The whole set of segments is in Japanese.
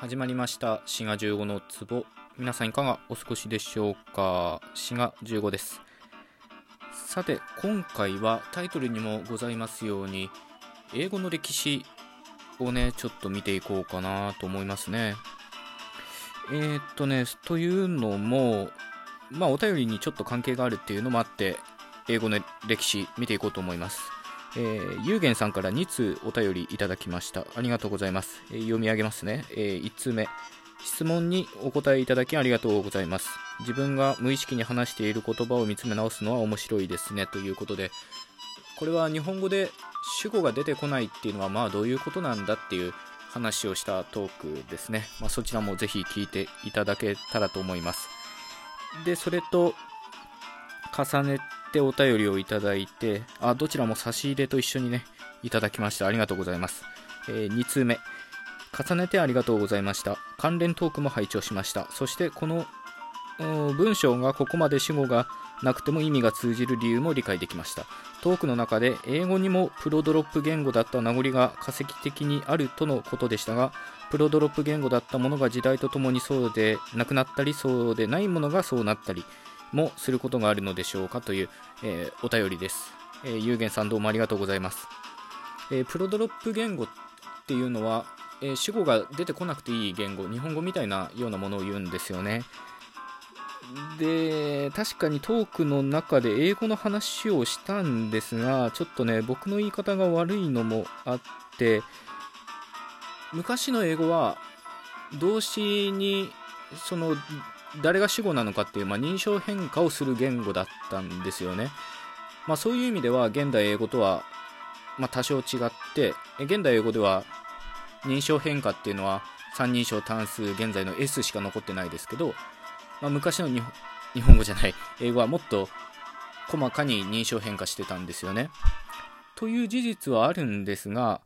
始まりました。滋賀15の壺。皆さんいかがお過ごしでしょうか？滋賀15です。さて今回はタイトルにもございますように英語の歴史をねちょっと見ていこうかなと思いますね。えー、っとねというのもまあお便りにちょっと関係があるっていうのもあって英語の歴史見ていこうと思います。えー、ゆうげんさんから2通お便りいただきました。ありがとうございます。えー、読み上げますね。えー、1通目。質問にお答えいただきありがとうございます。自分が無意識に話している言葉を見つめ直すのは面白いですね。ということで、これは日本語で主語が出てこないっていうのはまあどういうことなんだっていう話をしたトークですね。まあ、そちらもぜひ聞いていただけたらと思います。で、それと重ねてお便りをいただいて、あ、どちらも差し入れと一緒にね、いただきました。ありがとうございます。えー、2通目。重ねてありがとうございました。関連トークも拝聴しました。そしてこの文章がここまで主語がなくても意味が通じる理由も理解できました。トークの中で英語にもプロドロップ言語だった名残が化石的にあるとのことでしたが、プロドロップ言語だったものが時代とともにそうでなくなったり、そうでないものがそうなったりもすることがあるのでしょうかという、えー、お便りです。えー、ゆうげんさんどうもありがとうございます。えー、プロドロップ言語っていうのは、え主語が出てこなくていい言語、日本語みたいなようなものを言うんですよね。で、確かにトークの中で英語の話をしたんですが、ちょっとね、僕の言い方が悪いのもあって、昔の英語は動詞にその誰が主語なのかっていう、まあ、認証変化をする言語だったんですよね。まあ、そういう意味では現代英語とは、まあ、多少違って現代英語では認証変化っていうのは三人称単数現在の S しか残ってないですけど、まあ、昔の日本語じゃない英語はもっと細かに認証変化してたんですよね。という事実はあるんですが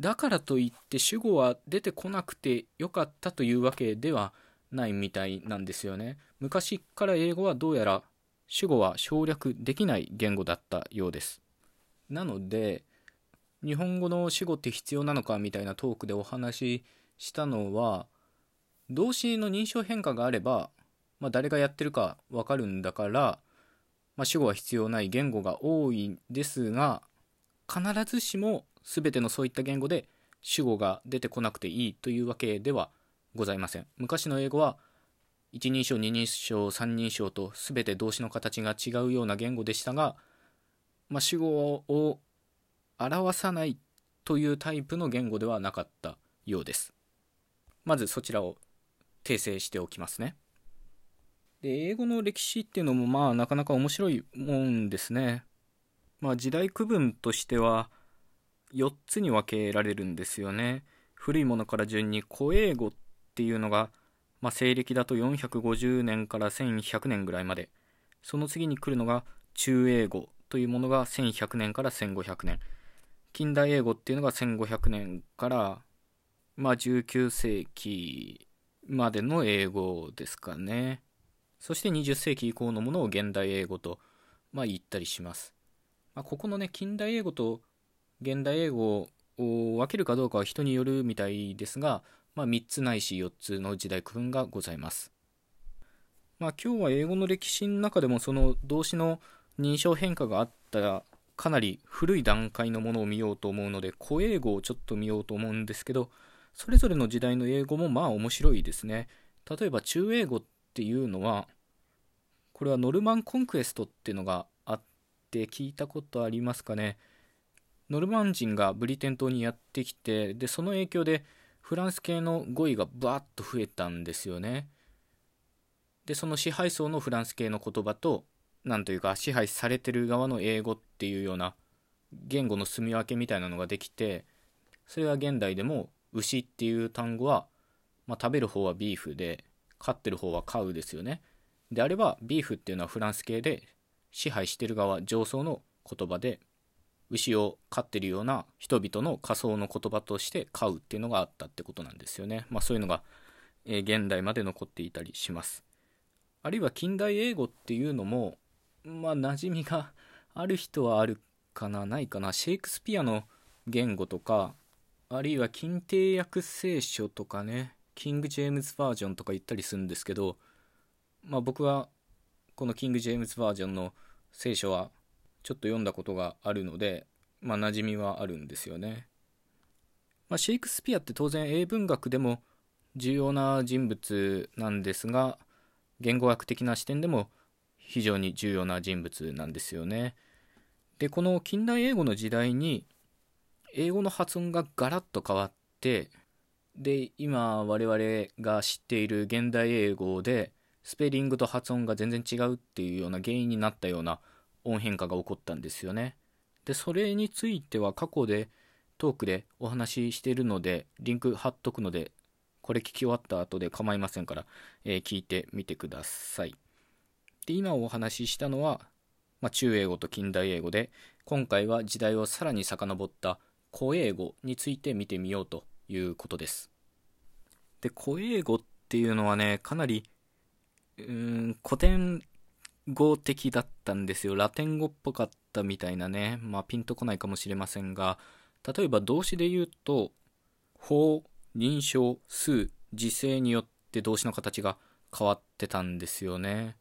だからといって主語は出てこなくてよかったというわけではないみたいなんですよね。昔から英語はどうやら主語は省略できない言語だったようです。なので、日本語の主語って必要なのかみたいなトークでお話ししたのは、動詞の認証変化があれば、まあ、誰がやってるかわかるんだから、まあ、主語は必要ない言語が多いんですが、必ずしも全てのそういった言語で主語が出てこなくていいというわけではないございません。昔の英語は一人称、二人称、三人称と全て動詞の形が違うような言語でしたが、まあ、主語を表さないというタイプの言語ではなかったようです。まずそちらを訂正しておきますね。で、英語の歴史っていうのもまあなかなか面白いもんですね。まあ時代区分としては4つに分けられるんですよね。古いものから順に古英語っていうのが、まあ、西暦だと450年から1100年ぐらいまで。その次に来るのが中英語というものが1100年から1500年。近代英語っていうのが1500年からまあ19世紀までの英語ですかね。そして20世紀以降のものを現代英語と、まあ、言ったりします、まあ、ここのね近代英語と現代英語を分けるかどうかは人によるみたいですが、まあ、3つないし4つの時代区分がございます。まあ、今日は英語の歴史の中でもその動詞の認証変化があったかなり古い段階のものを見ようと思うので古英語をちょっと見ようと思うんですけどそれぞれの時代の英語もまあ面白いですね例えば中英語っていうのはこれはノルマンコンクエストっていうのがあって聞いたことありますかねノルマン人がブリテン島にやってきてでその影響でフランス系の語彙がバーッと増えたんですよね。で、その支配層のフランス系の言葉と、なんというか支配されてる側の英語っていうような言語の住み分けみたいなのができて、それは現代でも牛っていう単語は、まあ、食べる方はビーフで、飼ってる方はカウですよね。であれば、ビーフっていうのはフランス系で、支配してる側、上層の言葉で、牛を飼ってるような人々の仮想の言葉として飼うっていうのがあったってことなんですよね。まあそういうのが、え、現代まで残っていたりします。あるいは近代英語っていうのも、まあ馴染みがある人はあるかな、ないかな。シェイクスピアの言語とか、あるいは近帝訳聖書とかね、キング・ジェームズバージョンとか言ったりするんですけど、まあ、僕はこのキング・ジェームズバージョンの聖書はちょっと読んだことがあるので、まあ、馴染みはあるんですよね。まあ、シェイクスピアって当然英文学でも重要な人物なんですが言語学的な視点でも非常に重要な人物なんですよね。でこの近代英語の時代に英語の発音がガラッと変わってで今我々が知っている現代英語でスペリングと発音が全然違うっていうような原因になったような音変化が起こったんですよね。でそれについては過去でトークでお話ししているのでリンク貼っとくのでこれ聞き終わった後で構いませんから、えー、聞いてみてください。で今お話ししたのは、まあ、中英語と近代英語で今回は時代をさらに遡った古英語について見てみようということです。で古英語っていうのはねかなりうん古典語的だったんですよ。ラテン語っぽかったみたいなね。まあピンとこないかもしれませんが。例えば動詞で言うと法認証数時制によって動詞の形が変わってたんですよね。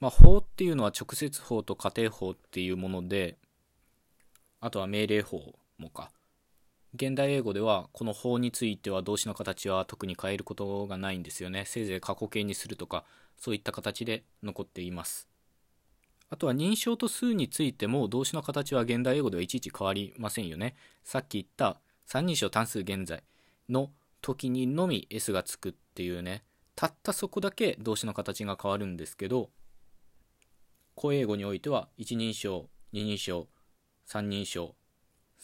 まあ法っていうのは直接法と家庭法っていうものであとは命令法もか。現代英語ではこの法については動詞の形は特に変えることがないんですよね。せいぜい過去形にするとかそういった形で残っています。あとは認証と数についても動詞の形は現代英語ではいちいち変わりませんよね。さっき言った三人称単数現在の時にのみ S がつくっていうね。たったそこだけ動詞の形が変わるんですけど古英語においては一人称二人称三人称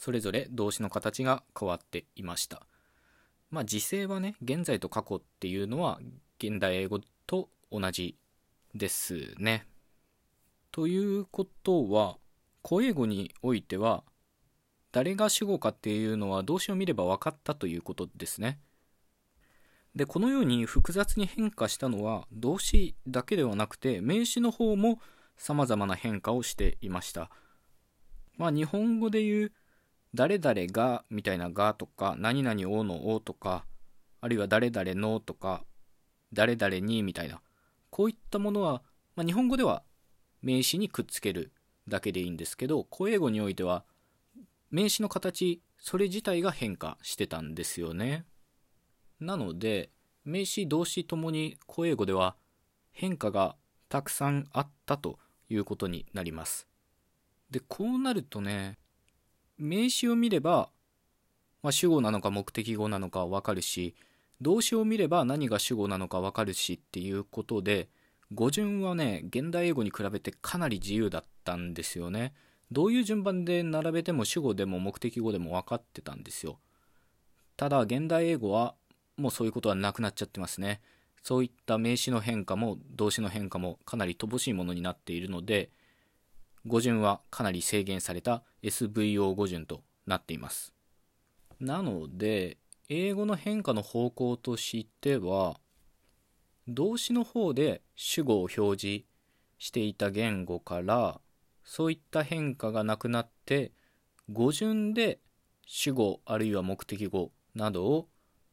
それぞれ動詞の形が変わっていました。まあ時制はね、現在と過去っていうのは現代英語と同じですね。ということは、古英語においては、誰が主語かっていうのは動詞を見れば分かったということですね。で、このように複雑に変化したのは動詞だけではなくて名詞の方も様々な変化をしていました。まあ日本語で言う誰々がみたいながとか、何々をのをとか、あるいは誰々のとか、誰々にみたいな、こういったものは、まあ、日本語では名詞にくっつけるだけでいいんですけど、古英語においては、名詞の形、それ自体が変化してたんですよね。なので、名詞、動詞ともに古英語では変化がたくさんあったということになります。で、こうなるとね、名詞を見れば、まあ、主語なのか目的語なのかわかるし動詞を見れば何が主語なのかわかるしっていうことで語順はね現代英語に比べてかなり自由だったんですよね。どういう順番で並べても主語でも目的語でも分かってたんですよ。ただ現代英語はもうそういうことはなくなっちゃってますね。そういった名詞の変化も動詞の変化もかなり乏しいものになっているので語順はかなり制限された SVO 語順となっています。なので、英語の変化の方向としては、動詞の方で主語を表示していた言語から、そういった変化がなくなって、語順で主語あるいは目的語などを、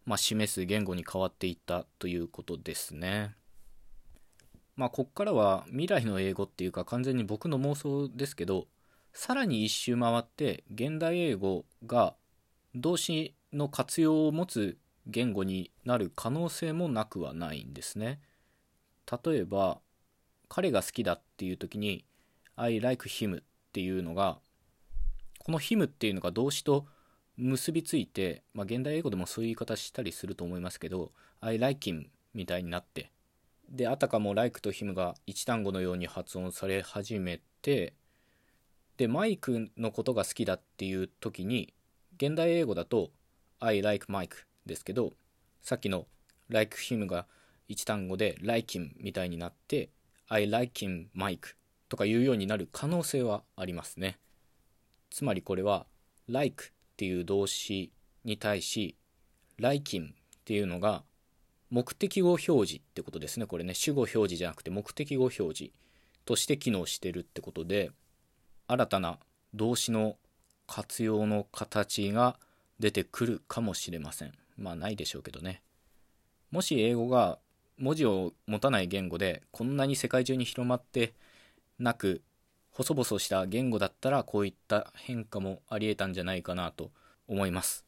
まあ、示す言語に変わっていったということですね。まあ、こっからは未来の英語っていうか完全に僕の妄想ですけど、さらに一周回って現代英語が動詞の活用を持つ言語になる可能性もなくはないんですね。例えば、彼が好きだっていう時に I like him っていうのが、この him っていうのが動詞と結びついて、まあ、現代英語でもそういう言い方したりすると思いますけど、I like him みたいになって、であたかも「like」と「him」が一単語のように発音され始めてでマイクのことが好きだっていう時に現代英語だと「I like Mike」ですけどさっきの「like him」が一単語で「like him」みたいになって「I like him Mike」とかいうようになる可能性はありますね。つまりこれは「like」っていう動詞に対し「like him」っていうのが目的語表示ってことですね。これね、主語表示じゃなくて目的語表示として機能してるってことで、新たな動詞の活用の形が出てくるかもしれません。まあないでしょうけどね。もし英語が文字を持たない言語でこんなに世界中に広まってなく細々した言語だったらこういった変化もありえたんじゃないかなと思います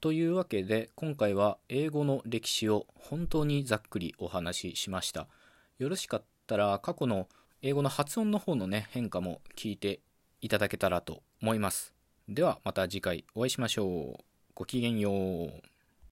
というわけで今回は英語の歴史を本当にざっくりお話ししました。よろしかったら過去の英語の発音の方のね変化も聞いていただけたらと思います。ではまた次回お会いしましょう。ごきげんよう。